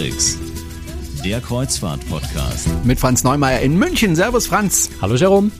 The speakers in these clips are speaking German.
Cruistricks, der Kreuzfahrt-Podcast. Mit Franz Neumeier in München. Servus Franz. Hallo Jerome.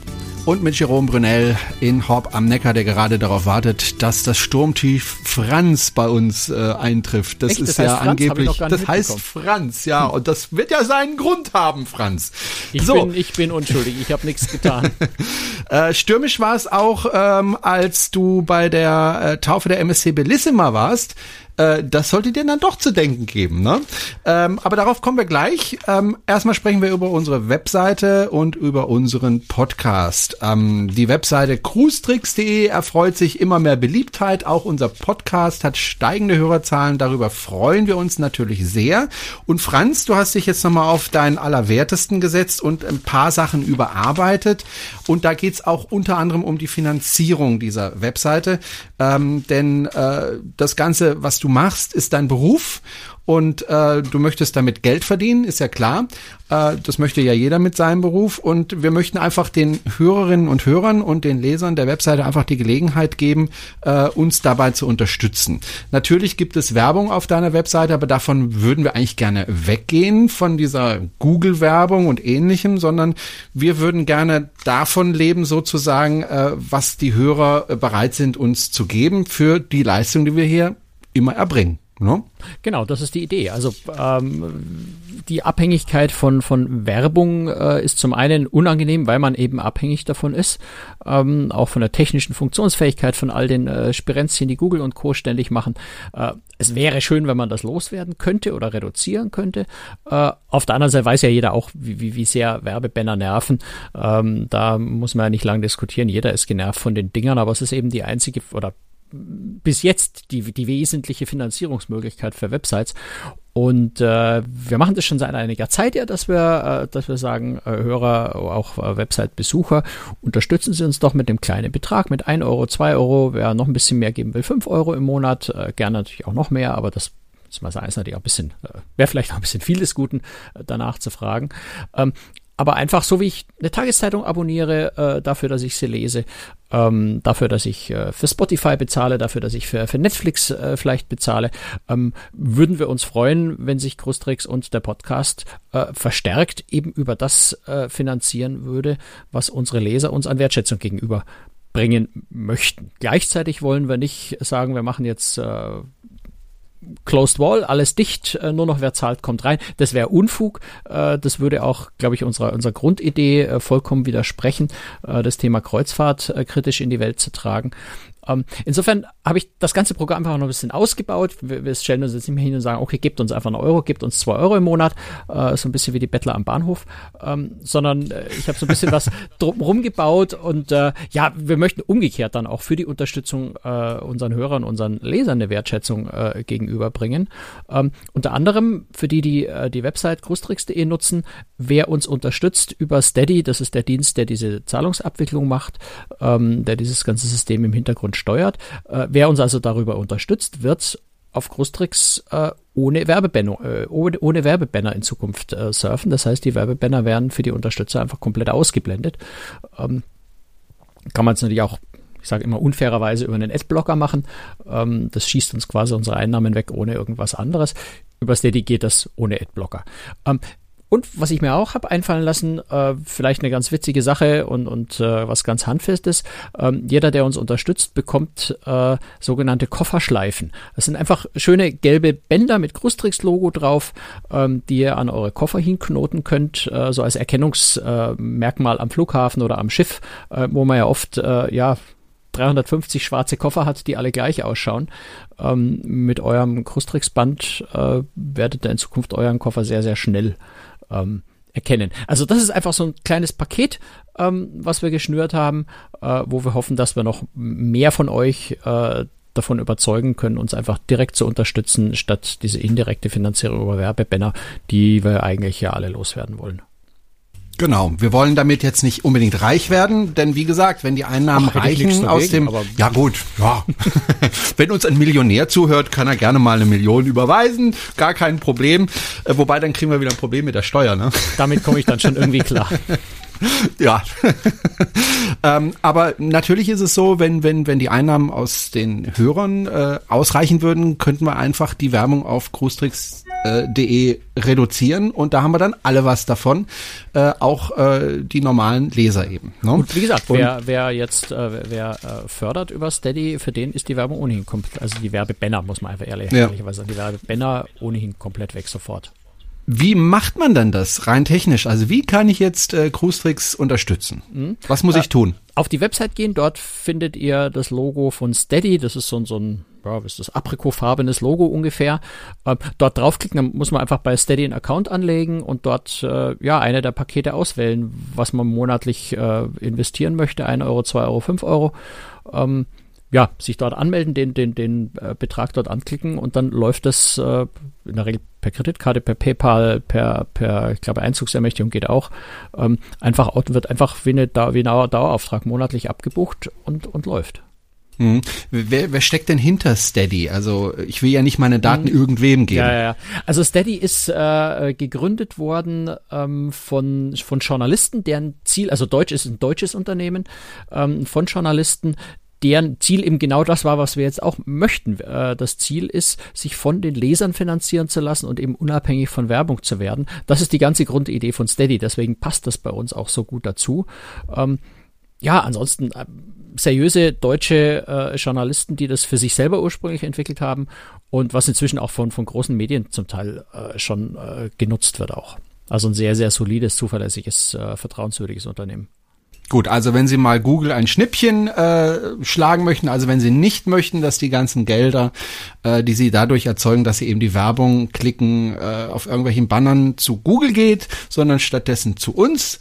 Und mit Jerome Brunel in Horb am Neckar, der gerade darauf wartet, dass das Sturmtief Franz bei uns äh, eintrifft. Das Echt? ist Das ja heißt Franz? Hab ich angeblich, das heißt. Franz, ja. Und das wird ja seinen Grund haben, Franz. Ich, so, bin, ich bin unschuldig, ich habe nichts getan. äh, stürmisch war es auch, ähm, als du bei der äh, Taufe der MSC Bellissima warst. Äh, das sollte dir dann doch zu denken geben, ne? Ähm, aber darauf kommen wir gleich. Ähm, erstmal sprechen wir über unsere Webseite und über unseren Podcast. Ähm, die Webseite cruestricks.de erfreut sich immer mehr Beliebtheit. Auch unser Podcast hat steigende Hörerzahlen. Darüber freuen wir uns natürlich sehr. Und Franz, du hast dich jetzt nochmal auf deinen Allerwertesten gesetzt und ein paar Sachen überarbeitet. Und da geht's auch unter anderem um die Finanzierung dieser Webseite. Ähm, denn äh, das Ganze, was du machst, ist dein Beruf und äh, du möchtest damit Geld verdienen, ist ja klar. Äh, das möchte ja jeder mit seinem Beruf und wir möchten einfach den Hörerinnen und Hörern und den Lesern der Webseite einfach die Gelegenheit geben, äh, uns dabei zu unterstützen. Natürlich gibt es Werbung auf deiner Webseite, aber davon würden wir eigentlich gerne weggehen von dieser Google-Werbung und ähnlichem, sondern wir würden gerne davon leben sozusagen, äh, was die Hörer bereit sind uns zu geben für die Leistung, die wir hier immer erbringen. Ne? Genau, das ist die Idee. Also ähm, die Abhängigkeit von, von Werbung äh, ist zum einen unangenehm, weil man eben abhängig davon ist, ähm, auch von der technischen Funktionsfähigkeit von all den äh, Spirenzchen, die Google und Co. ständig machen. Äh, es wäre schön, wenn man das loswerden könnte oder reduzieren könnte. Äh, auf der anderen Seite weiß ja jeder auch, wie, wie, wie sehr Werbebanner nerven. Ähm, da muss man ja nicht lange diskutieren. Jeder ist genervt von den Dingern, aber es ist eben die einzige oder bis jetzt die, die wesentliche Finanzierungsmöglichkeit für Websites. Und äh, wir machen das schon seit einiger Zeit ja, dass wir, äh, dass wir sagen, äh, Hörer, auch äh, Website-Besucher, unterstützen Sie uns doch mit dem kleinen Betrag, mit 1 Euro, 2 Euro, wer noch ein bisschen mehr geben will, 5 Euro im Monat, äh, gerne natürlich auch noch mehr, aber das muss sagen, ist natürlich auch ein bisschen, äh, wäre vielleicht auch ein bisschen viel des Guten, äh, danach zu fragen. Ähm, aber einfach so wie ich eine Tageszeitung abonniere, äh, dafür, dass ich sie lese, ähm, dafür, dass ich äh, für Spotify bezahle, dafür, dass ich für, für Netflix äh, vielleicht bezahle, ähm, würden wir uns freuen, wenn sich Krustrix und der Podcast äh, verstärkt eben über das äh, finanzieren würde, was unsere Leser uns an Wertschätzung gegenüber bringen möchten. Gleichzeitig wollen wir nicht sagen, wir machen jetzt äh, Closed Wall, alles dicht, äh, nur noch wer zahlt, kommt rein. Das wäre Unfug. Äh, das würde auch, glaube ich, unserer, unserer Grundidee äh, vollkommen widersprechen, das Thema Kreuzfahrt kritisch in die Welt zu tragen. Ähm, insofern habe ich das ganze Programm einfach noch ein bisschen ausgebaut. Wir, wir stellen uns jetzt nicht mehr hin und sagen, okay, gebt uns einfach einen Euro, gebt uns zwei Euro im Monat, äh, so ein bisschen wie die Bettler am Bahnhof, ähm, sondern äh, ich habe so ein bisschen was drumherum gebaut und äh, ja, wir möchten umgekehrt dann auch für die Unterstützung äh, unseren Hörern, unseren Lesern eine Wertschätzung äh, gegenüberbringen. Ähm, unter anderem für die, die äh, die Website krustrix.de nutzen, wer uns unterstützt über Steady, das ist der Dienst, der diese Zahlungsabwicklung macht, ähm, der dieses ganze System im Hintergrund steuert. Äh, wer uns also darüber unterstützt, wird auf Krustrix äh, ohne, Werbebanner, äh, ohne, ohne Werbebanner in Zukunft äh, surfen. Das heißt, die Werbebanner werden für die Unterstützer einfach komplett ausgeblendet. Ähm, kann man es natürlich auch ich sage immer unfairerweise über einen Adblocker machen. Ähm, das schießt uns quasi unsere Einnahmen weg ohne irgendwas anderes. Über Steady geht das ohne Adblocker. Ähm, und was ich mir auch habe einfallen lassen, äh, vielleicht eine ganz witzige Sache und, und äh, was ganz handfestes. Ähm, jeder, der uns unterstützt, bekommt äh, sogenannte Kofferschleifen. Das sind einfach schöne gelbe Bänder mit Krustrix-Logo drauf, ähm, die ihr an eure Koffer hinknoten könnt, äh, so als Erkennungsmerkmal am Flughafen oder am Schiff, äh, wo man ja oft, äh, ja, 350 schwarze Koffer hat, die alle gleich ausschauen. Ähm, mit eurem Krustrix-Band äh, werdet ihr in Zukunft euren Koffer sehr, sehr schnell ähm, erkennen. Also das ist einfach so ein kleines Paket, ähm, was wir geschnürt haben, äh, wo wir hoffen, dass wir noch mehr von euch äh, davon überzeugen können, uns einfach direkt zu unterstützen, statt diese indirekte Finanzierung über Werbebanner, die wir eigentlich ja alle loswerden wollen. Genau, wir wollen damit jetzt nicht unbedingt reich werden, denn wie gesagt, wenn die Einnahmen Ach, reichen aus dagegen, dem, aber- ja gut, ja, wenn uns ein Millionär zuhört, kann er gerne mal eine Million überweisen, gar kein Problem, Äh, wobei dann kriegen wir wieder ein Problem mit der Steuer, ne? Damit komme ich dann schon irgendwie klar. ja. ähm, aber natürlich ist es so, wenn, wenn, wenn die Einnahmen aus den Hörern äh, ausreichen würden, könnten wir einfach die Werbung auf cruestricks.de reduzieren und da haben wir dann alle was davon, äh, auch äh, die normalen Leser eben. Ne? Und wie gesagt, wer, wer jetzt äh, wer äh, fördert über Steady, für den ist die Werbung ohnehin komplett, also die Werbebanner muss man einfach ehrlich, ja. ehrlicherweise sagen, die Werbebanner ohnehin komplett weg sofort. Wie macht man denn das rein technisch? Also wie kann ich jetzt äh, Cruise unterstützen? Mhm. Was muss äh, ich tun? Auf die Website gehen, dort findet ihr das Logo von Steady. Das ist so, so ein, ja, was ist das, aprikofarbenes Logo ungefähr. Äh, dort draufklicken, dann muss man einfach bei Steady einen Account anlegen und dort äh, ja eine der Pakete auswählen, was man monatlich äh, investieren möchte. 1 Euro, 2 Euro, 5 Euro. Ähm, ja, sich dort anmelden, den, den, den äh, Betrag dort anklicken und dann läuft das äh, in der Regel per Kreditkarte, per PayPal, per, per ich glaube, Einzugsermächtigung geht auch. Ähm, einfach wird einfach wie, eine, wie ein Dauerauftrag monatlich abgebucht und, und läuft. Hm. Wer, wer steckt denn hinter Steady? Also ich will ja nicht meine Daten hm. irgendwem geben. Ja, ja. Also Steady ist äh, gegründet worden ähm, von, von Journalisten, deren Ziel, also Deutsch ist ein deutsches Unternehmen, ähm, von Journalisten, deren Ziel eben genau das war, was wir jetzt auch möchten. Äh, das Ziel ist, sich von den Lesern finanzieren zu lassen und eben unabhängig von Werbung zu werden. Das ist die ganze Grundidee von Steady. Deswegen passt das bei uns auch so gut dazu. Ähm, ja, ansonsten äh, seriöse deutsche äh, Journalisten, die das für sich selber ursprünglich entwickelt haben und was inzwischen auch von, von großen Medien zum Teil äh, schon äh, genutzt wird auch. Also ein sehr, sehr solides, zuverlässiges, äh, vertrauenswürdiges Unternehmen. Gut, also wenn Sie mal Google ein Schnippchen äh, schlagen möchten, also wenn Sie nicht möchten, dass die ganzen Gelder, äh, die Sie dadurch erzeugen, dass Sie eben die Werbung klicken, äh, auf irgendwelchen Bannern zu Google geht, sondern stattdessen zu uns,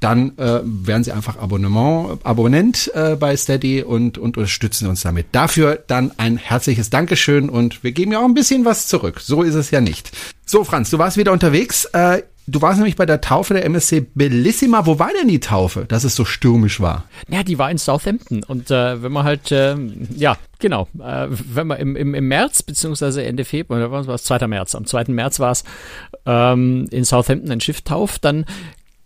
dann äh, werden Sie einfach Abonnement, Abonnent äh, bei Steady und, und unterstützen uns damit. Dafür dann ein herzliches Dankeschön und wir geben ja auch ein bisschen was zurück. So ist es ja nicht. So, Franz, du warst wieder unterwegs. Äh, Du warst nämlich bei der Taufe der MSC Bellissima. Wo war denn die Taufe, dass es so stürmisch war? Ja, die war in Southampton. Und äh, wenn man halt, äh, ja, genau, äh, wenn man im, im, im März, beziehungsweise Ende Februar, was war es, 2. März, am 2. März war es, ähm, in Southampton ein Schiff tauft, dann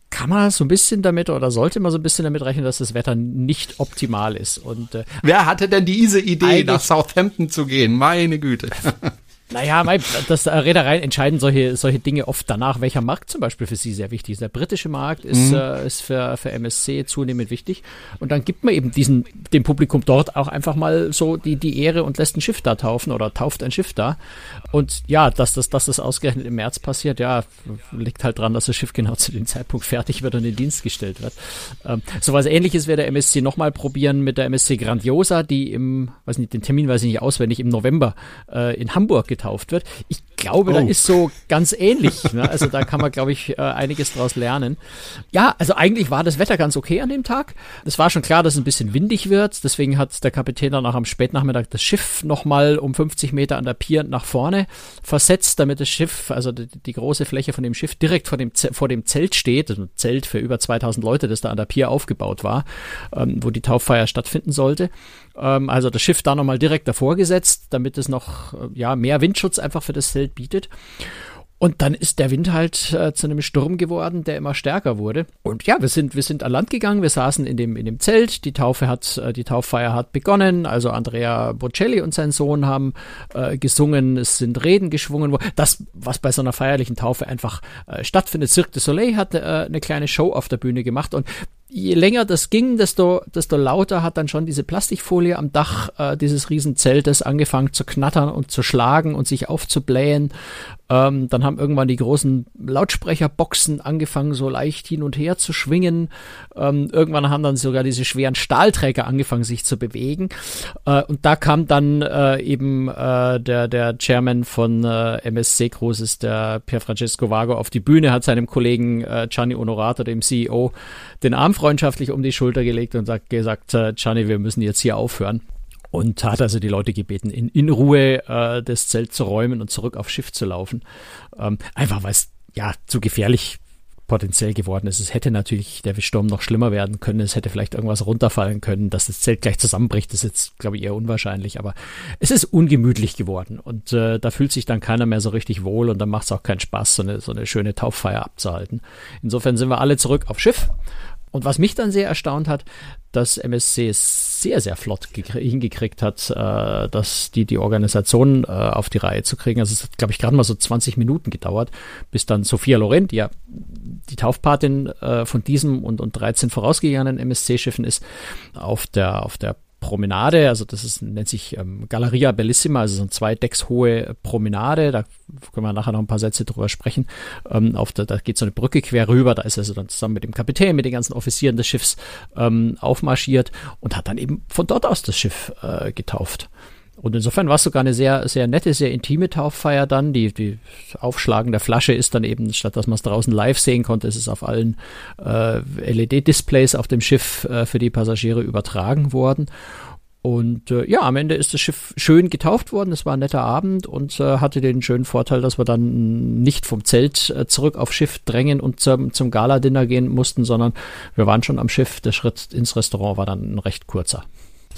kann man so ein bisschen damit oder sollte man so ein bisschen damit rechnen, dass das Wetter nicht optimal ist. Und, äh, Wer hatte denn diese Idee, nach Southampton zu gehen? Meine Güte. Naja, das äh, Reedereien entscheiden solche, solche Dinge oft danach, welcher Markt zum Beispiel für sie sehr wichtig ist. Der britische Markt ist, mhm. äh, ist für, für MSC zunehmend wichtig. Und dann gibt man eben diesen, dem Publikum dort auch einfach mal so die, die Ehre und lässt ein Schiff da taufen oder tauft ein Schiff da. Und ja, dass das, dass das ausgerechnet im März passiert, ja, liegt halt dran, dass das Schiff genau zu dem Zeitpunkt fertig wird und in Dienst gestellt wird. Ähm, so was ähnliches wird der MSC nochmal probieren mit der MSC Grandiosa, die im, weiß nicht, den Termin weiß ich nicht auswendig, im November äh, in Hamburg getauft wird. Ich glaube, oh. da ist so ganz ähnlich. Ne? Also da kann man, glaube ich, äh, einiges draus lernen. Ja, also eigentlich war das Wetter ganz okay an dem Tag. Es war schon klar, dass es ein bisschen windig wird. Deswegen hat der Kapitän dann auch am Spätnachmittag das Schiff nochmal um 50 Meter an der Pier nach vorne versetzt, damit das Schiff, also die, die große Fläche von dem Schiff direkt vor dem, vor dem Zelt steht. Also ein Zelt für über 2000 Leute, das da an der Pier aufgebaut war, ähm, wo die Tauffeier stattfinden sollte. Ähm, also das Schiff da nochmal direkt davor gesetzt, damit es noch äh, ja, mehr Windschutz einfach für das Zelt bietet. Und dann ist der Wind halt äh, zu einem Sturm geworden, der immer stärker wurde. Und ja, wir sind, wir sind an Land gegangen, wir saßen in dem, in dem Zelt, die Taufe hat, äh, die Tauffeier hat begonnen, also Andrea Bocelli und sein Sohn haben äh, gesungen, es sind Reden geschwungen worden. Das, was bei so einer feierlichen Taufe einfach äh, stattfindet. Cirque du Soleil hat äh, eine kleine Show auf der Bühne gemacht und je länger das ging, desto, desto lauter hat dann schon diese Plastikfolie am Dach äh, dieses Riesenzeltes angefangen zu knattern und zu schlagen und sich aufzublähen. Ähm, dann haben irgendwann die großen Lautsprecherboxen angefangen, so leicht hin und her zu schwingen. Ähm, irgendwann haben dann sogar diese schweren Stahlträger angefangen, sich zu bewegen. Äh, und da kam dann äh, eben äh, der, der Chairman von äh, MSC Cruises, der Pier Francesco Vago, auf die Bühne, hat seinem Kollegen äh, Gianni Onorato, dem CEO, den Arm freundschaftlich um die Schulter gelegt und sagt, gesagt, äh, Gianni, wir müssen jetzt hier aufhören. Und hat also die Leute gebeten, in, in Ruhe äh, das Zelt zu räumen und zurück aufs Schiff zu laufen. Ähm, einfach weil es ja zu gefährlich potenziell geworden ist. Es hätte natürlich der Sturm noch schlimmer werden können. Es hätte vielleicht irgendwas runterfallen können, dass das Zelt gleich zusammenbricht. Das ist jetzt, glaube ich, eher unwahrscheinlich. Aber es ist ungemütlich geworden. Und äh, da fühlt sich dann keiner mehr so richtig wohl. Und dann macht es auch keinen Spaß, so eine, so eine schöne Tauffeier abzuhalten. Insofern sind wir alle zurück auf Schiff Und was mich dann sehr erstaunt hat, dass MSC sehr, sehr flott hingekriegt hat, äh, dass die, die Organisation äh, auf die Reihe zu kriegen. Also es hat, glaube ich, gerade mal so 20 Minuten gedauert, bis dann Sophia Loren, die ja die Taufpatin äh, von diesem und, und 13 vorausgegangenen MSC-Schiffen ist, auf der, auf der Promenade, also das ist, nennt sich ähm, Galleria Bellissima, also so eine zwei Decks hohe Promenade, da können wir nachher noch ein paar Sätze drüber sprechen. Ähm, auf der, da geht so eine Brücke quer rüber, da ist er also dann zusammen mit dem Kapitän, mit den ganzen Offizieren des Schiffs ähm, aufmarschiert und hat dann eben von dort aus das Schiff äh, getauft. Und insofern war es sogar eine sehr, sehr nette, sehr intime Tauffeier dann. Die, die Aufschlagen der Flasche ist dann eben, statt dass man es draußen live sehen konnte, ist es auf allen äh, LED-Displays auf dem Schiff äh, für die Passagiere übertragen worden. Und äh, ja, am Ende ist das Schiff schön getauft worden. Es war ein netter Abend und äh, hatte den schönen Vorteil, dass wir dann nicht vom Zelt äh, zurück aufs Schiff drängen und zum, zum Gala-Dinner gehen mussten, sondern wir waren schon am Schiff. Der Schritt ins Restaurant war dann ein recht kurzer.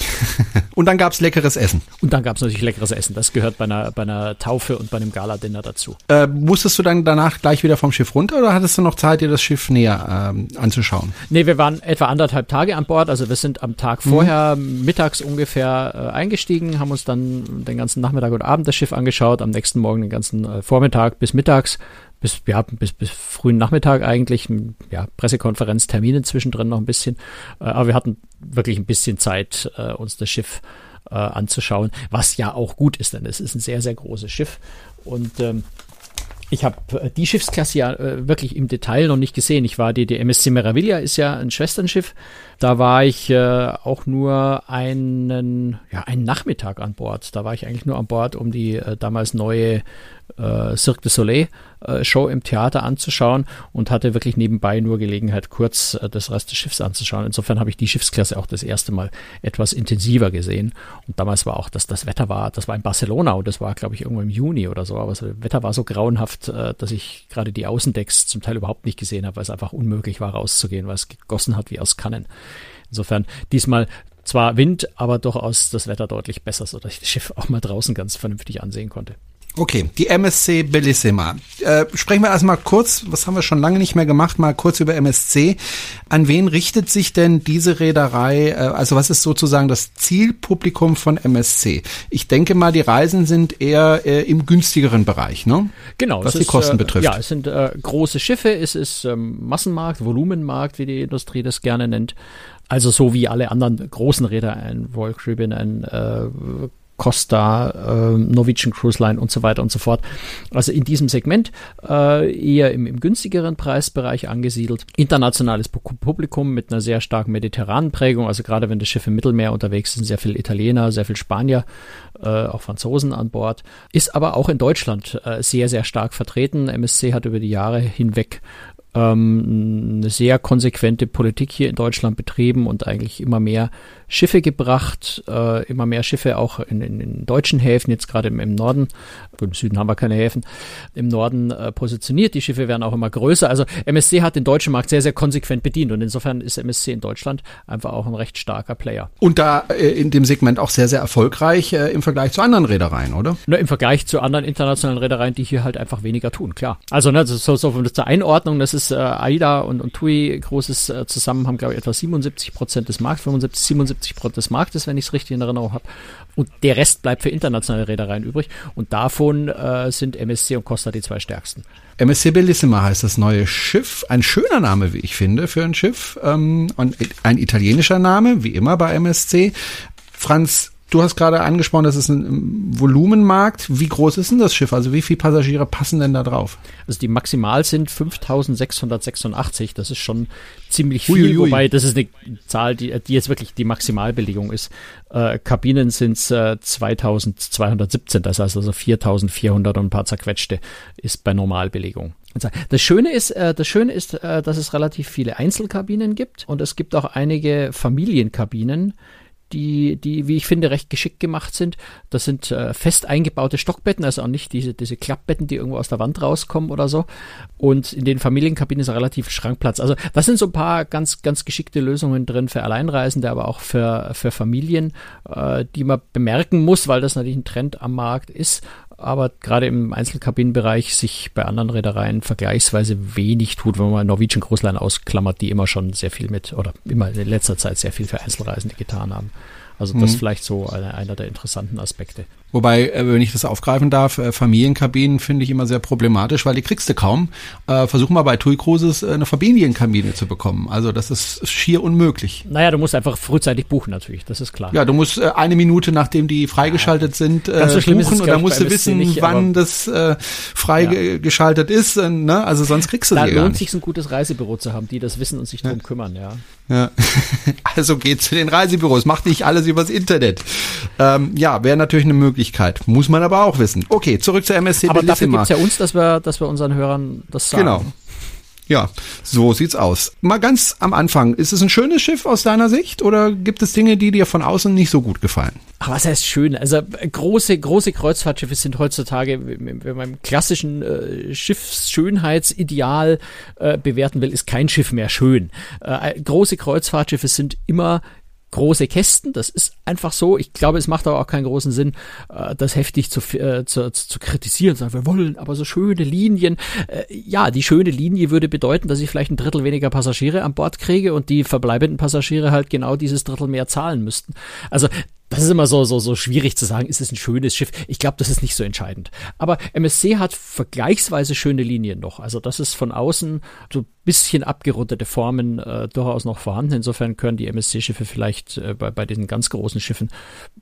und dann gab's leckeres Essen. Und dann gab's natürlich leckeres Essen. Das gehört bei einer, bei einer Taufe und bei einem Gala-Dinner dazu. Äh, musstest du dann danach gleich wieder vom Schiff runter oder hattest du noch Zeit, dir das Schiff näher ähm, anzuschauen? Nee, wir waren etwa anderthalb Tage an Bord. Also wir sind am Tag mhm. vorher mhm. mittags ungefähr äh, eingestiegen, haben uns dann den ganzen Nachmittag und Abend das Schiff angeschaut, am nächsten Morgen den ganzen äh, Vormittag bis mittags bis, ja, bis, bis frühen Nachmittag eigentlich, ja, Pressekonferenz, Termine zwischendrin noch ein bisschen. Äh, aber wir hatten wirklich ein bisschen Zeit, äh, uns das Schiff äh, anzuschauen, was ja auch gut ist, denn es ist ein sehr, sehr großes Schiff. Und ähm, ich habe die Schiffsklasse ja äh, wirklich im Detail noch nicht gesehen. Ich war die, die MSC Meraviglia ist ja ein Schwesternschiff. Da war ich äh, auch nur einen, ja, einen Nachmittag an Bord. Da war ich eigentlich nur an Bord, um die äh, damals neue äh, Cirque du Soleil äh, Show im Theater anzuschauen und hatte wirklich nebenbei nur Gelegenheit, kurz äh, das Rest des Schiffs anzuschauen. Insofern habe ich die Schiffsklasse auch das erste Mal etwas intensiver gesehen. Und damals war auch, dass das Wetter war, das war in Barcelona und das war, glaube ich, irgendwo im Juni oder so. Aber das Wetter war so grauenhaft, äh, dass ich gerade die Außendecks zum Teil überhaupt nicht gesehen habe, weil es einfach unmöglich war, rauszugehen, weil es gegossen hat wie aus Kannen. Insofern diesmal zwar Wind, aber durchaus das Wetter deutlich besser, sodass ich das Schiff auch mal draußen ganz vernünftig ansehen konnte. Okay, die MSC Bellissima. Äh, sprechen wir erstmal kurz, was haben wir schon lange nicht mehr gemacht, mal kurz über MSC. An wen richtet sich denn diese Reederei, äh, also was ist sozusagen das Zielpublikum von MSC? Ich denke mal, die Reisen sind eher äh, im günstigeren Bereich, ne? Genau. Was die ist, Kosten äh, betrifft. Ja, es sind äh, große Schiffe, es ist ähm, Massenmarkt, Volumenmarkt, wie die Industrie das gerne nennt. Also so wie alle anderen großen Räder, ein Royal Caribbean, ein äh, Costa, äh, Norwegian Cruise Line und so weiter und so fort. Also in diesem Segment äh, eher im, im günstigeren Preisbereich angesiedelt. Internationales Publikum mit einer sehr starken mediterranen Prägung. Also gerade wenn das Schiff im Mittelmeer unterwegs ist, sehr viele Italiener, sehr viele Spanier, äh, auch Franzosen an Bord. Ist aber auch in Deutschland äh, sehr, sehr stark vertreten. MSC hat über die Jahre hinweg ähm, eine sehr konsequente Politik hier in Deutschland betrieben und eigentlich immer mehr Schiffe gebracht, äh, immer mehr Schiffe auch in, in, in deutschen Häfen, jetzt gerade im, im, Norden, im Süden haben wir keine Häfen, im Norden äh, positioniert. Die Schiffe werden auch immer größer. Also MSC hat den deutschen Markt sehr, sehr konsequent bedient und insofern ist MSC in Deutschland einfach auch ein recht starker Player. Und da äh, in dem Segment auch sehr, sehr erfolgreich äh, im Vergleich zu anderen Reedereien, oder? Na, Im Vergleich zu anderen internationalen Reedereien, die hier halt einfach weniger tun, klar. Also ne, so, so zur Einordnung, das ist äh, AIDA und, und TUI großes äh, zusammen haben, glaube ich, etwa 77 Prozent des Markts, 75, 77 75 Prozent des Marktes, wenn ich es richtig in Erinnerung habe. Und der Rest bleibt für internationale Reedereien übrig. Und davon äh, sind MSC und Costa die zwei stärksten. MSC Bellissima heißt das neue Schiff. Ein schöner Name, wie ich finde, für ein Schiff. Ähm, und ein italienischer Name, wie immer bei MSC. Franz, Du hast gerade angesprochen, das ist ein Volumenmarkt. Wie groß ist denn das Schiff? Also wie viele Passagiere passen denn da drauf? Also die maximal sind 5686. Das ist schon ziemlich viel, Uiuiui. wobei das ist eine Zahl, die, die jetzt wirklich die Maximalbelegung ist. Äh, Kabinen sind es äh, 2217, das heißt also 4400 und ein paar zerquetschte ist bei Normalbelegung. Das Schöne ist, äh, das Schöne ist, äh, dass es relativ viele Einzelkabinen gibt und es gibt auch einige Familienkabinen, die, die, wie ich finde, recht geschickt gemacht sind. Das sind äh, fest eingebaute Stockbetten, also auch nicht diese, diese Klappbetten, die irgendwo aus der Wand rauskommen oder so. Und in den Familienkabinen ist relativ Schrankplatz. Also das sind so ein paar ganz, ganz geschickte Lösungen drin für Alleinreisende, aber auch für, für Familien, äh, die man bemerken muss, weil das natürlich ein Trend am Markt ist. Aber gerade im Einzelkabinenbereich sich bei anderen Reedereien vergleichsweise wenig tut, wenn man Norwegian Cruise Line ausklammert, die immer schon sehr viel mit oder immer in letzter Zeit sehr viel für Einzelreisende getan haben. Also das mhm. vielleicht so eine, einer der interessanten Aspekte. Wobei, äh, wenn ich das aufgreifen darf, äh, Familienkabinen finde ich immer sehr problematisch, weil die kriegst du kaum. Äh, versuch mal bei TUI Cruises eine Familienkabine zu bekommen. Also das ist schier unmöglich. Naja, du musst einfach frühzeitig buchen natürlich, das ist klar. Ja, du musst eine Minute, nachdem die freigeschaltet ja. sind, äh, so buchen und dann musst du wissen, nicht, wann das freigeschaltet ja. ist. Ne? Also sonst kriegst du da die Da lohnt sich ein gutes Reisebüro zu haben, die das wissen und sich darum kümmern, ja. Ja. Also geht zu den Reisebüros, macht nicht alles übers Internet. Ähm, ja, wäre natürlich eine Möglichkeit. Muss man aber auch wissen. Okay, zurück zur MSC Aber Bellissima. dafür gibt's ja uns, dass wir, dass wir unseren Hörern das sagen. Genau. Ja, so sieht's aus. Mal ganz am Anfang, ist es ein schönes Schiff aus deiner Sicht oder gibt es Dinge, die dir von außen nicht so gut gefallen? Ach, was heißt schön? Also große, große Kreuzfahrtschiffe sind heutzutage, wenn man im klassischen äh, Schiffsschönheitsideal äh, bewerten will, ist kein Schiff mehr schön. Äh, große Kreuzfahrtschiffe sind immer große Kästen. Das ist einfach so. Ich glaube, es macht aber auch keinen großen Sinn, äh, das heftig zu, äh, zu, zu kritisieren. Sagen, wir wollen aber so schöne Linien. Äh, ja, die schöne Linie würde bedeuten, dass ich vielleicht ein Drittel weniger Passagiere an Bord kriege und die verbleibenden Passagiere halt genau dieses Drittel mehr zahlen müssten. Also das ist immer so, so, so schwierig zu sagen, ist es ein schönes Schiff? Ich glaube, das ist nicht so entscheidend. Aber MSC hat vergleichsweise schöne Linien noch. Also das ist von außen so bisschen abgerundete Formen äh, durchaus noch vorhanden. Insofern können die MSC-Schiffe vielleicht äh, bei, bei diesen ganz großen Schiffen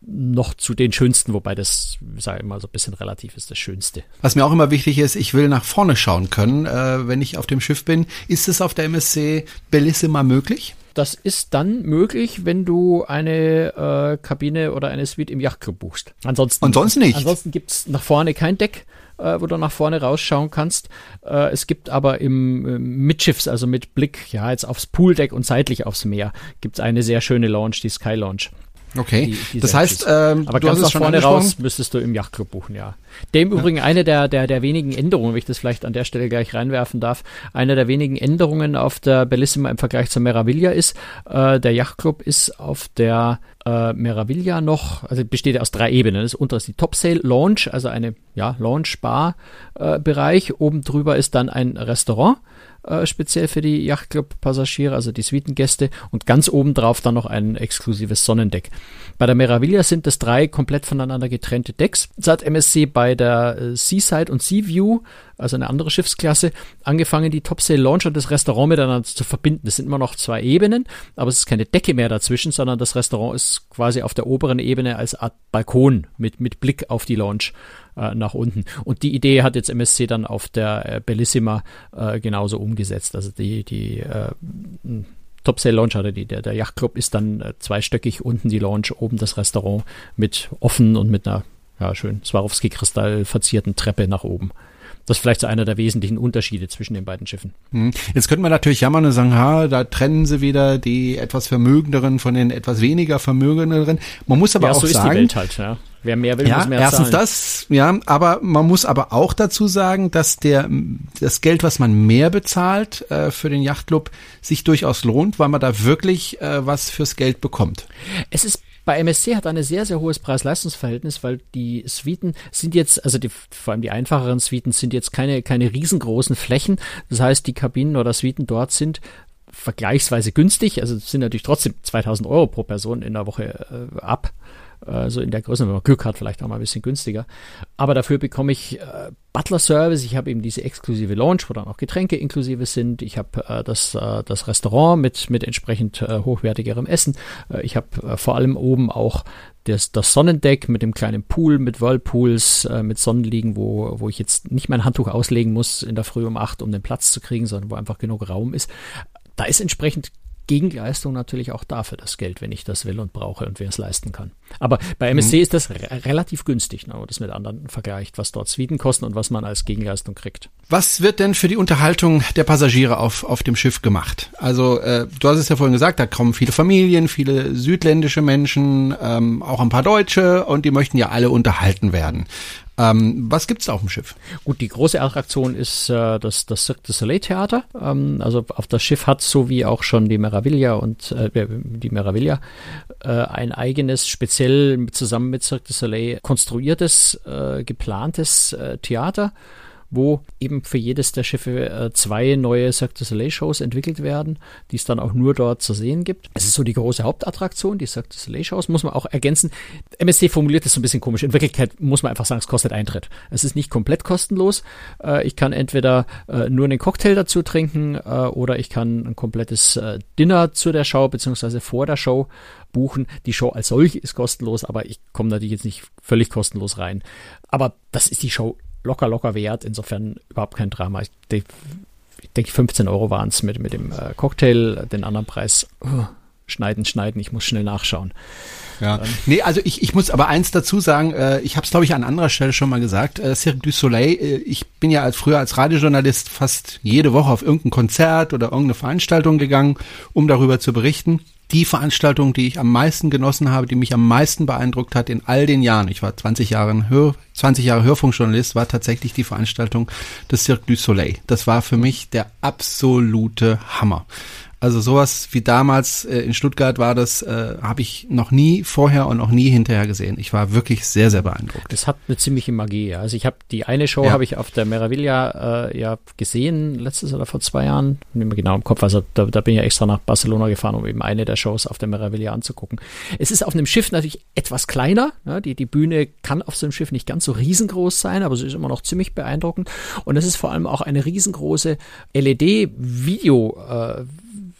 noch zu den schönsten, wobei das, sage ich mal, so ein bisschen relativ ist, das Schönste. Was mir auch immer wichtig ist, ich will nach vorne schauen können, äh, wenn ich auf dem Schiff bin. Ist es auf der MSC Bellissima möglich? Das ist dann möglich, wenn du eine äh, Kabine oder eine Suite im Yachtclub buchst. Ansonsten, ansonsten nicht. Ansonsten gibt's nach vorne kein Deck, äh, wo du nach vorne rausschauen kannst. Äh, es gibt aber im äh, Mitschiffs, also mit Blick ja jetzt aufs Pooldeck und seitlich aufs Meer, gibt's eine sehr schöne Lounge, die Sky Lounge. Okay, die, die das heißt, ähm, aber ganz nach vorne raus müsstest du im Yachtclub buchen, ja. Dem ja. übrigen eine der, der, der wenigen Änderungen, wenn ich das vielleicht an der Stelle gleich reinwerfen darf, eine der wenigen Änderungen auf der Bellissima im Vergleich zur Meraviglia ist, äh, der Yachtclub ist auf der äh, Meraviglia noch, also besteht aus drei Ebenen. Das untere ist die Topsail Lounge, also eine ja, Lounge-Bar-Bereich. Äh, Oben drüber ist dann ein Restaurant äh, speziell für die Yachtclub-Passagiere, also die Suitengäste und ganz oben drauf dann noch ein exklusives Sonnendeck. Bei der Meraviglia sind es drei komplett voneinander getrennte Decks. Seit MSC bei der äh, Seaside und Seaview, also eine andere Schiffsklasse, angefangen die Topsail Launch und das Restaurant miteinander zu verbinden. Das sind immer noch zwei Ebenen, aber es ist keine Decke mehr dazwischen, sondern das Restaurant ist quasi auf der oberen Ebene als Art Balkon mit, mit Blick auf die Launch äh, nach unten. Und die Idee hat jetzt MSC dann auf der äh, Bellissima äh, genauso umgesetzt. Also die, die äh, Topsail Lounge hatte die, der, der Yachtclub ist dann äh, zweistöckig, unten die Lounge, oben das Restaurant mit offen und mit einer ja, schön Swarovski-Kristall verzierten Treppe nach oben. Das ist vielleicht so einer der wesentlichen Unterschiede zwischen den beiden Schiffen. Hm. Jetzt könnte man natürlich jammern und sagen, ha, da trennen sie wieder die etwas Vermögenderen von den etwas weniger Vermögenderen. Man muss aber ja, auch so sagen, ist die Welt halt, ja. Wer mehr will, ja, muss mehr erstens zahlen. das, ja, aber man muss aber auch dazu sagen, dass der das Geld, was man mehr bezahlt äh, für den Yachtclub, sich durchaus lohnt, weil man da wirklich äh, was fürs Geld bekommt. Es ist bei MSC hat eine sehr, sehr hohes Preis-Leistungs-Verhältnis, weil die Suiten sind jetzt, also die, vor allem die einfacheren Suiten sind jetzt keine, keine riesengroßen Flächen. Das heißt, die Kabinen oder Suiten dort sind vergleichsweise günstig, also sind natürlich trotzdem 2000 Euro pro Person in der Woche äh, ab äh, so in der Größe, wenn man Glück hat, vielleicht auch mal ein bisschen günstiger. Aber dafür bekomme ich äh, Butler-Service, ich habe eben diese exklusive Lounge, wo dann auch Getränke inklusive sind. Ich habe äh, das, äh, das Restaurant mit, mit entsprechend äh, hochwertigerem Essen. Äh, ich habe äh, vor allem oben auch das, das Sonnendeck mit dem kleinen Pool, mit Whirlpools, äh, mit Sonnenliegen, wo, wo ich jetzt nicht mein Handtuch auslegen muss in der Früh um acht, um den Platz zu kriegen, sondern wo einfach genug Raum ist. Da ist entsprechend Gegenleistung natürlich auch dafür das Geld, wenn ich das will und brauche und wer es leisten kann. Aber bei MSC mhm. ist das re relativ günstig, ne, wenn man das mit anderen vergleicht, was dort Suiten kosten und was man als Gegenleistung kriegt. Was wird denn für die Unterhaltung der Passagiere auf, auf dem Schiff gemacht? Also äh, du hast es ja vorhin gesagt, da kommen viele Familien, viele südländische Menschen, ähm, auch ein paar Deutsche und die möchten ja alle unterhalten werden. Ähm, was gibt's da auf dem Schiff? Gut, die große Attraktion ist äh, das, das Cirque du Soleil Theater. Ähm, also auf das Schiff hat so wie auch schon die Meraviglia und äh, die Meraviglia äh, ein eigenes, speziell zusammen mit Cirque du Soleil konstruiertes, äh, geplantes äh, Theater wo eben für jedes der Schiffe äh, zwei neue Cirque du Soleil Shows entwickelt werden, die es dann auch nur dort zu sehen gibt. Es ist so die große Hauptattraktion, die Cirque du Soleil Shows, muss man auch ergänzen. MSC formuliert das so ein bisschen komisch. In Wirklichkeit muss man einfach sagen, es kostet Eintritt. Es ist nicht komplett kostenlos. Äh, ich kann entweder äh, nur einen Cocktail dazu trinken oder ich kann ein komplettes Dinner zu der Show beziehungsweise vor der Show buchen. Die Show als solch ist kostenlos, aber ich komme natürlich jetzt nicht völlig kostenlos rein. Aber das ist die Show locker, locker wert. Insofern überhaupt kein Drama. Ich, ich denke, 15 Euro waren es mit, mit dem äh, Cocktail. Den anderen Preis, uh, schneiden, schneiden. Ich muss schnell nachschauen. Ja. Ähm. Nee, also ich, ich muss aber eins dazu sagen, äh, ich habe es glaube ich an anderer Stelle schon mal gesagt, äh, Cirque du Soleil, äh, ich bin ja als früher als Radiojournalist fast jede Woche auf irgendein Konzert oder irgendeine Veranstaltung gegangen, um darüber zu berichten die Veranstaltung, die ich am meisten genossen habe, die mich am meisten beeindruckt hat in all den Jahren, ich war 20 Jahre, Hör, 20 Jahre Hörfunkjournalist, war tatsächlich die Veranstaltung des Cirque du Soleil. Das war für mich der absolute Hammer. Also sowas wie damals äh, in Stuttgart war das, äh, habe ich noch nie vorher und noch nie hinterher gesehen. Ich war wirklich sehr, sehr beeindruckt. Das hat eine ziemliche Magie. Also ich habe die eine Show ja. habe ich auf der Meraviglia äh, ja gesehen, letztes oder vor zwei Jahren, nicht mehr genau im Kopf. Also da, da bin ich ja extra nach Barcelona gefahren, um eben eine der Shows auf der Meraviglia anzugucken. Es ist auf einem Schiff natürlich etwas kleiner. Ja, die, die Bühne kann auf so einem Schiff nicht ganz so riesengroß sein, aber sie ist immer noch ziemlich beeindruckend. Und es ist vor allem auch eine riesengroße LED-Video- äh,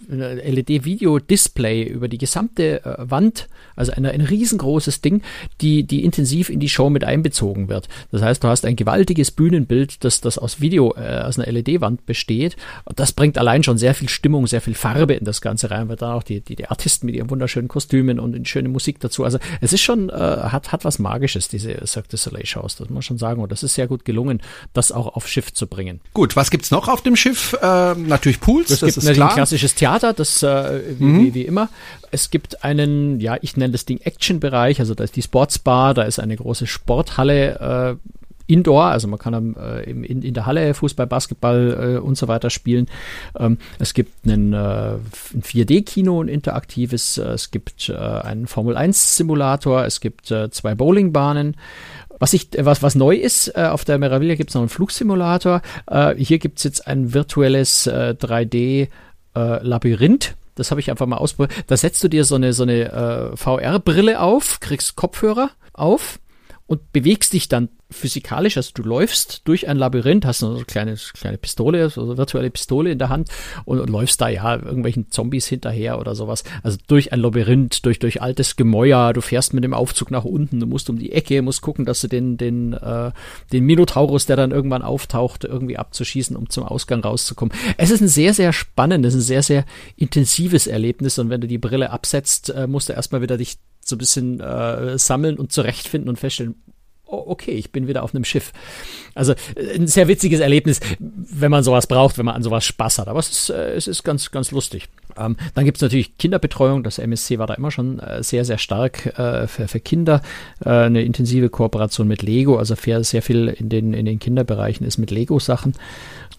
LED-Video-Display über die gesamte äh, Wand, also ein, ein riesengroßes Ding, die, die intensiv in die Show mit einbezogen wird. Das heißt, du hast ein gewaltiges Bühnenbild, das, das aus Video, äh, aus einer LED-Wand besteht. Und das bringt allein schon sehr viel Stimmung, sehr viel Farbe in das Ganze rein, weil dann auch die, die, die Artisten mit ihren wunderschönen Kostümen und die schöne Musik dazu. Also es ist schon, äh, hat, hat was Magisches, diese Cirque du Soleil Shows, das muss man schon sagen. Und das ist sehr gut gelungen, das auch auf Schiff zu bringen. Gut, was gibt's noch auf dem Schiff? Äh, natürlich Pools, es das gibt ist klar. ein klassisches Theater Theater, das äh, wie, mhm. wie, wie, immer. Es gibt einen, ja, ich nenne das Ding Action-Bereich, also da ist die Sportsbar, da ist eine große Sporthalle äh, Indoor, also man kann äh, in, in der Halle Fußball, Basketball äh, und so weiter spielen. Ähm, es gibt einen, äh, ein 4D-Kino, ein interaktives, äh, es gibt äh, einen Formel-1-Simulator, es gibt äh, zwei Bowlingbahnen. Was, ich, was, was neu ist, äh, auf der Meraviglia gibt es noch einen Flugsimulator. Äh, hier gibt es jetzt ein virtuelles äh, 3D äh, Labyrinth. Das habe ich einfach mal ausprobiert. Da setzt du dir so eine, so eine äh, VR-Brille auf, kriegst Kopfhörer auf und bewegst dich dann physikalisch, also du läufst durch ein Labyrinth, hast eine kleine, kleine Pistole, so eine virtuelle Pistole in der Hand und, und, läufst da ja irgendwelchen Zombies hinterher oder sowas. Also durch ein Labyrinth, durch, durch altes Gemäuer, du fährst mit dem Aufzug nach unten, du musst um die Ecke, musst gucken, dass du den, den, äh, den Minotaurus, der dann irgendwann auftaucht, irgendwie abzuschießen, um zum Ausgang rauszukommen. Es ist ein sehr, sehr spannendes, ein sehr, sehr intensives Erlebnis und wenn du die Brille absetzt, äh, musst du erstmal wieder dich so ein bisschen äh, sammeln und zurechtfinden und feststellen, oh, okay, ich bin wieder auf einem Schiff. Also äh, ein sehr witziges Erlebnis, wenn man sowas braucht, wenn man an sowas Spaß hat. Aber es ist, äh, es ist ganz, ganz lustig. Ähm, dann gibt es natürlich Kinderbetreuung. Das MSC war da immer schon äh, sehr, sehr stark äh, für, für Kinder. Äh, eine intensive Kooperation mit Lego, also sehr, viel in den, in den Kinderbereichen ist mit Lego-Sachen.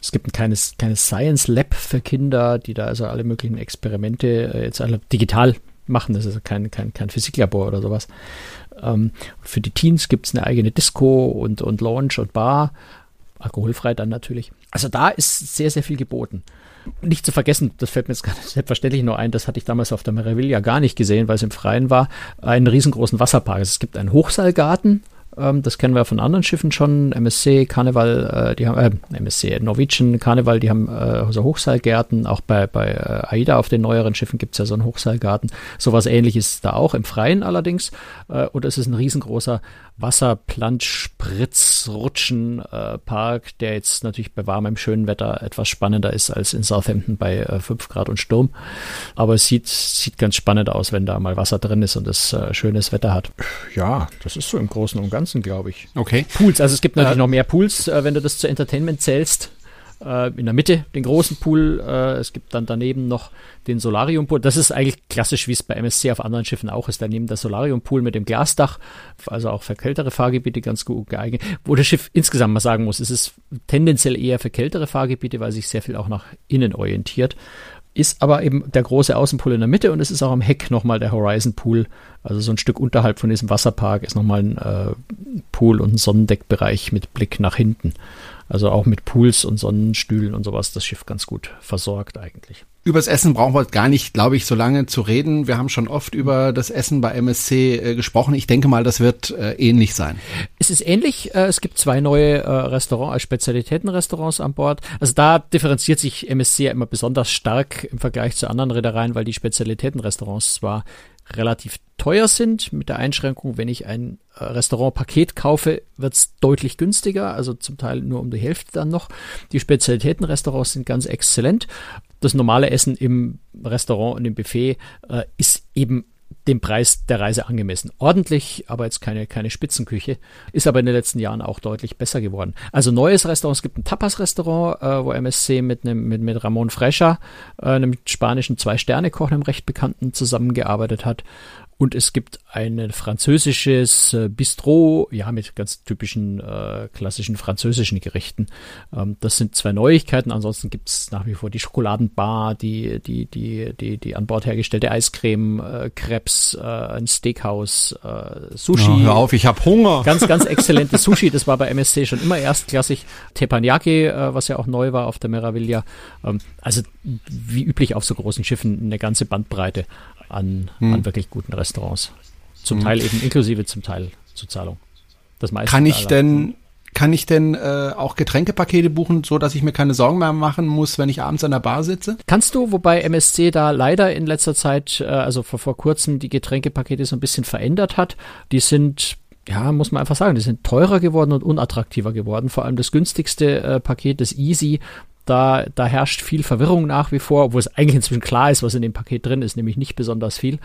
Es gibt ein kleines, kleines Science Lab für Kinder, die da also alle möglichen Experimente äh, jetzt alle digital machen. Das ist kein, kein, kein Physiklabor oder sowas. Ähm, für die Teens gibt es eine eigene Disco und, und Lounge und Bar. Alkoholfrei dann natürlich. Also da ist sehr, sehr viel geboten. Nicht zu vergessen, das fällt mir jetzt gerade selbstverständlich nur ein, das hatte ich damals auf der Meraviglia gar nicht gesehen, weil es im Freien war, einen riesengroßen Wasserpark. Es gibt einen Hochseilgarten, ähm, das kennen wir von anderen Schiffen schon. MSC, Karneval, äh, die haben, äh, MSC, Norwegian, Karneval, die haben äh, so Hochseilgärten. Auch bei, bei äh, AIDA auf den neueren Schiffen gibt es ja so einen Hochseilgarten. Sowas ähnliches da auch, im Freien allerdings. Äh, und es ist ein riesengroßer Wasserplansch-Spritz-Rutschen-Park, äh, der jetzt natürlich bei warmem, schönen Wetter etwas spannender ist als in Southampton bei äh, 5 Grad und Sturm. Aber es sieht, sieht ganz spannend aus, wenn da mal Wasser drin ist und es äh, schönes Wetter hat. Ja, das ist so im Großen und Ganzen, glaube ich. Okay. Pools, also es gibt natürlich äh, noch mehr Pools, äh, wenn du das zu Entertainment zählst. Äh, in der Mitte den großen Pool. Äh, es gibt dann daneben noch den Solarium-Pool. Das ist eigentlich klassisch, wie es bei MSC auf anderen Schiffen auch ist. Daneben der Solarium-Pool mit dem Glasdach, also auch für kältere Fahrgebiete ganz gut geeignet. Wo das Schiff insgesamt mal sagen muss, es ist tendenziell eher für kältere Fahrgebiete, weil sich sehr viel auch nach innen orientiert ist aber eben der große Außenpool in der Mitte und es ist auch am Heck nochmal der Horizon Pool. Also so ein Stück unterhalb von diesem Wasserpark ist nochmal ein äh, Pool und ein Sonnendeckbereich mit Blick nach hinten. Also auch mit Pools und Sonnenstühlen und sowas das Schiff ganz gut versorgt eigentlich. Übers Essen brauchen wir gar nicht, glaube ich, so lange zu reden. Wir haben schon oft über das Essen bei MSC äh, gesprochen. Ich denke mal, das wird äh, ähnlich sein. Es ist ähnlich. Äh, es gibt zwei neue äh, Restaurants, äh, Spezialitätenrestaurants an Bord. Also da differenziert sich MSC ja immer besonders stark im Vergleich zu anderen Reedereien, weil die Spezialitätenrestaurants zwar relativ teuer sind, mit der Einschränkung, wenn ich ein äh, Restaurantpaket kaufe, wird es deutlich günstiger, also zum Teil nur um die Hälfte dann noch. Die Spezialitätenrestaurants sind ganz exzellent. Das normale Essen im Restaurant und im Buffet äh, ist eben dem Preis der Reise angemessen. Ordentlich, aber jetzt keine, keine Spitzenküche. Ist aber in den letzten Jahren auch deutlich besser geworden. Also neues Restaurant, es gibt ein Tapas-Restaurant, äh, wo MSC mit, einem, mit, mit Ramon Frescha, äh, einem spanischen Zwei-Sterne-Koch, einem recht bekannten, zusammengearbeitet hat. Und es gibt ein französisches äh, Bistro, ja, mit ganz typischen äh, klassischen französischen Gerichten. Ähm, das sind zwei Neuigkeiten. Ansonsten gibt es nach wie vor die Schokoladenbar, die, die, die, die, die an Bord hergestellte Eiscreme, äh, Krebs, äh, ein Steakhouse, äh, Sushi. Oh, hör auf, ich habe Hunger. Ganz, ganz exzellentes Sushi. Das war bei MSC schon immer erstklassig. Teppanyaki, äh, was ja auch neu war auf der Meraviglia. Ähm, also wie üblich auf so großen Schiffen eine ganze Bandbreite an, hm. an wirklich guten Restaurants. Zum hm. Teil eben inklusive, zum Teil zur Zahlung. Das meiste. Kann ich denn, kann ich denn äh, auch Getränkepakete buchen, so dass ich mir keine Sorgen mehr machen muss, wenn ich abends an der Bar sitze? Kannst du, wobei MSC da leider in letzter Zeit, äh, also vor, vor kurzem, die Getränkepakete so ein bisschen verändert hat. Die sind ja, muss man einfach sagen, die sind teurer geworden und unattraktiver geworden. Vor allem das günstigste äh, Paket, das Easy, da, da herrscht viel Verwirrung nach wie vor, obwohl es eigentlich inzwischen klar ist, was in dem Paket drin ist, nämlich nicht besonders viel.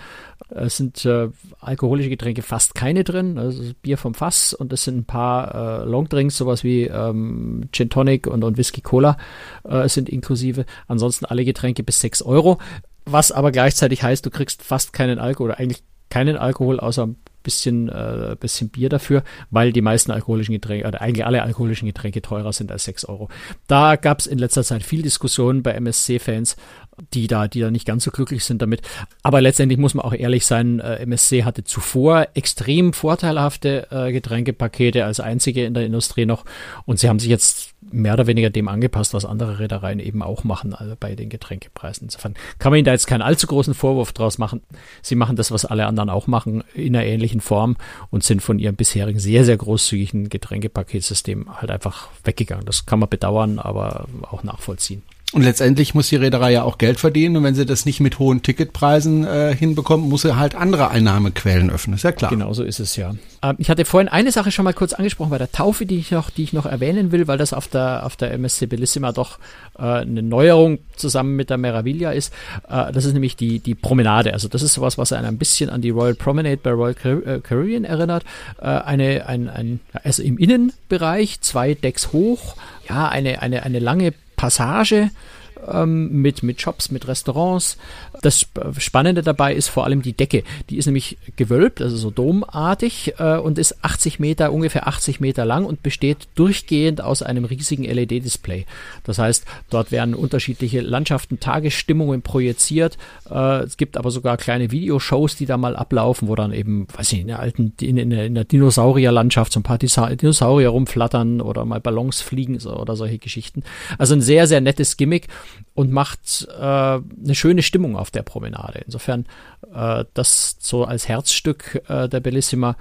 Es sind äh, alkoholische Getränke fast keine drin, also Bier vom Fass und es sind ein paar äh, Longdrinks, sowas wie ähm, Gin Tonic und, und Whisky Cola äh, sind inklusive. Ansonsten alle Getränke bis 6 Euro, was aber gleichzeitig heißt, du kriegst fast keinen Alkohol oder eigentlich keinen Alkohol außer bisschen, äh, bisschen Bier dafür, weil die meisten alkoholischen Getränke, oder eigentlich alle alkoholischen Getränke teurer sind als 6 Euro. Da gab es in letzter Zeit viel Diskussion bei MSC-Fans, die da, die da nicht ganz so glücklich sind damit. Aber letztendlich muss man auch ehrlich sein, äh, MSC hatte zuvor extrem vorteilhafte äh, Getränkepakete als einzige in der Industrie noch und sie haben sich jetzt mehr oder weniger dem angepasst, was andere Reedereien eben auch machen also bei den Getränkepreisen. Insofern kann man ihnen da jetzt keinen allzu großen Vorwurf draus machen. Sie machen das, was alle anderen auch machen, in einer ähnlichen Form und sind von ihrem bisherigen sehr, sehr großzügigen Getränkepaketsystem halt einfach weggegangen. Das kann man bedauern, aber auch nachvollziehen. Und letztendlich muss die Reederei ja auch Geld verdienen und wenn sie das nicht mit hohen Ticketpreisen äh, hinbekommt, muss sie halt andere Einnahmequellen öffnen. Ist ja klar. Genau so ist es ja. Ähm, ich hatte vorhin eine Sache schon mal kurz angesprochen bei der Taufe, die ich noch, die ich noch erwähnen will, weil das auf der auf der MSC Bellissima doch äh, eine Neuerung zusammen mit der Meraviglia ist. Äh, das ist nämlich die die Promenade. Also das ist sowas, was einen ein bisschen an die Royal Promenade bei Royal äh, Caribbean erinnert. Äh, eine ein, ein also im Innenbereich zwei Decks hoch. Ja, eine eine eine lange Passage ähm, mit, mit Shops, mit Restaurants. Das Spannende dabei ist vor allem die Decke. Die ist nämlich gewölbt, also so domartig äh, und ist 80 Meter, ungefähr 80 Meter lang und besteht durchgehend aus einem riesigen LED-Display. Das heißt, dort werden unterschiedliche Landschaften, Tagesstimmungen projiziert. Äh, es gibt aber sogar kleine Videoshows, die da mal ablaufen, wo dann eben, weiß ich, in der alten, in, in in der Dinosaurierlandschaft so ein paar Dinosaurier rumflattern oder mal Ballons fliegen so, oder solche Geschichten. Also ein sehr, sehr nettes Gimmick und macht äh, eine schöne Stimmung auf der Promenade. Insofern äh, das so als Herzstück äh, der Bellissima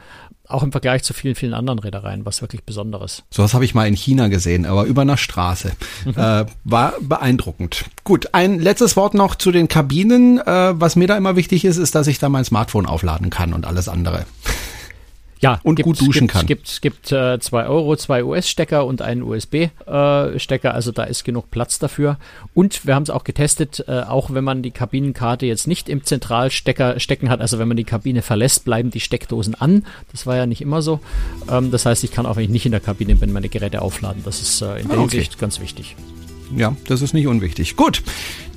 auch im Vergleich zu vielen, vielen anderen Reedereien was wirklich Besonderes. So was habe ich mal in China gesehen, aber über einer Straße. Mhm. Äh, war beeindruckend. Gut, ein letztes Wort noch zu den Kabinen. Äh, was mir da immer wichtig ist, ist, dass ich da mein Smartphone aufladen kann und alles andere. Ja, und gibt, gut duschen gibt, kann. Gibt, gibt äh, zwei Euro, zwei US-Stecker und einen USB-Stecker, äh, also da ist genug Platz dafür. Und wir haben es auch getestet, äh, auch wenn man die Kabinenkarte jetzt nicht im Zentralstecker stecken hat, also wenn man die Kabine verlässt, bleiben die Steckdosen an. Das war ja nicht immer so. Ähm, das heißt, ich kann auch, wenn ich nicht in der Kabine bin, meine Geräte aufladen. Das ist äh, in der ah, okay. Hinsicht ganz wichtig. Ja, das ist nicht unwichtig. Gut,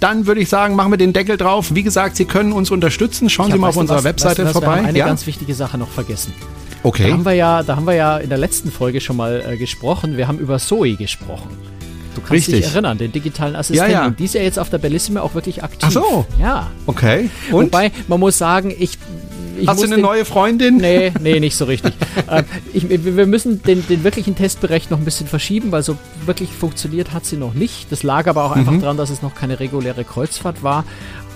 dann würde ich sagen, machen wir den Deckel drauf. Wie gesagt, Sie können uns unterstützen. Schauen Sie mal auf unserer was, Webseite was, was, vorbei. Wir haben eine ja? ganz wichtige Sache noch vergessen. Okay. Da haben wir ja, da haben wir ja in der letzten Folge schon mal äh, gesprochen. Wir haben über Zoe gesprochen. Du kannst Richtig. dich erinnern, den digitalen Assistenten. Ja, ja. Die ist ja jetzt auf der Bellissima auch wirklich aktiv. Ach so. Ja. Okay. Und? Wobei, man muss sagen, ich Hast du eine neue Freundin? Nee, nee, nicht so richtig. äh, ich, wir müssen den, den wirklichen Testbereich noch ein bisschen verschieben, weil so wirklich funktioniert hat sie noch nicht. Das lag aber auch einfach mhm. daran, dass es noch keine reguläre Kreuzfahrt war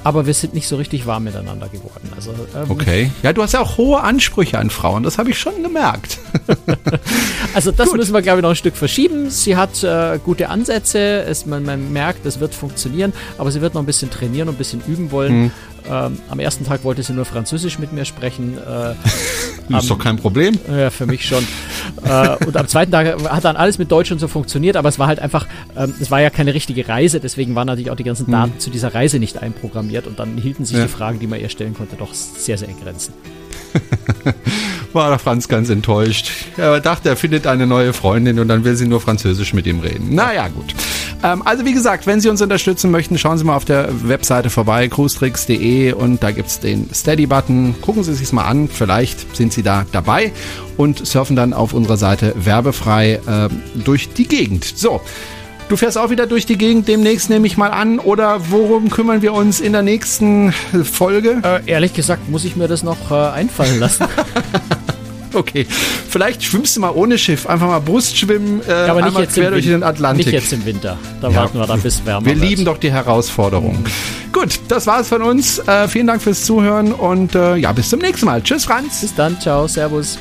aber wir sind nicht so richtig warm miteinander geworden. Also, ähm, okay. Ja, du hast ja auch hohe Ansprüche an Frauen, das habe ich schon gemerkt. also das Gut. müssen wir, glaube ich, noch ein Stück verschieben. Sie hat äh, gute Ansätze, es, man, man merkt, es wird funktionieren, aber sie wird noch ein bisschen trainieren und ein bisschen üben wollen. Hm. Ähm, am ersten Tag wollte sie nur Französisch mit mir sprechen. Äh, am, ist doch kein Problem. Ja, für mich schon. äh, und am zweiten Tag hat dann alles mit Deutsch und so funktioniert, aber es war halt einfach, ähm, es war ja keine richtige Reise, deswegen waren natürlich auch die ganzen Daten hm. zu dieser Reise nicht einprogrammiert und dann hielten sich ja. die Fragen, die man ihr stellen konnte, doch sehr, sehr in Grenzen. war der Franz ganz enttäuscht. Er dachte, er findet eine neue Freundin und dann will sie nur Französisch mit ihm reden. Naja, gut. Ähm, also wie gesagt, wenn Sie uns unterstützen möchten, schauen Sie mal auf der Webseite vorbei, cruestricks.de und da gibt es den Steady-Button. Gucken Sie sich mal an, vielleicht sind Sie da dabei und surfen dann auf unserer Seite werbefrei äh, durch die Gegend. So. Du fährst auch wieder durch die Gegend demnächst, nehme ich mal an. Oder worum kümmern wir uns in der nächsten Folge? Äh, ehrlich gesagt muss ich mir das noch äh, einfallen lassen. okay. Vielleicht schwimmst du mal ohne Schiff, einfach mal Brustschwimmen, äh, ja, aber nicht jetzt quer durch den Atlantik. Nicht jetzt im Winter. Da ja. warten wir dann bis wärmer Wir wird. lieben doch die Herausforderung. Mhm. Gut, das war's von uns. Äh, vielen Dank fürs Zuhören und äh, ja, bis zum nächsten Mal. Tschüss, Franz. Bis dann. Ciao. Servus.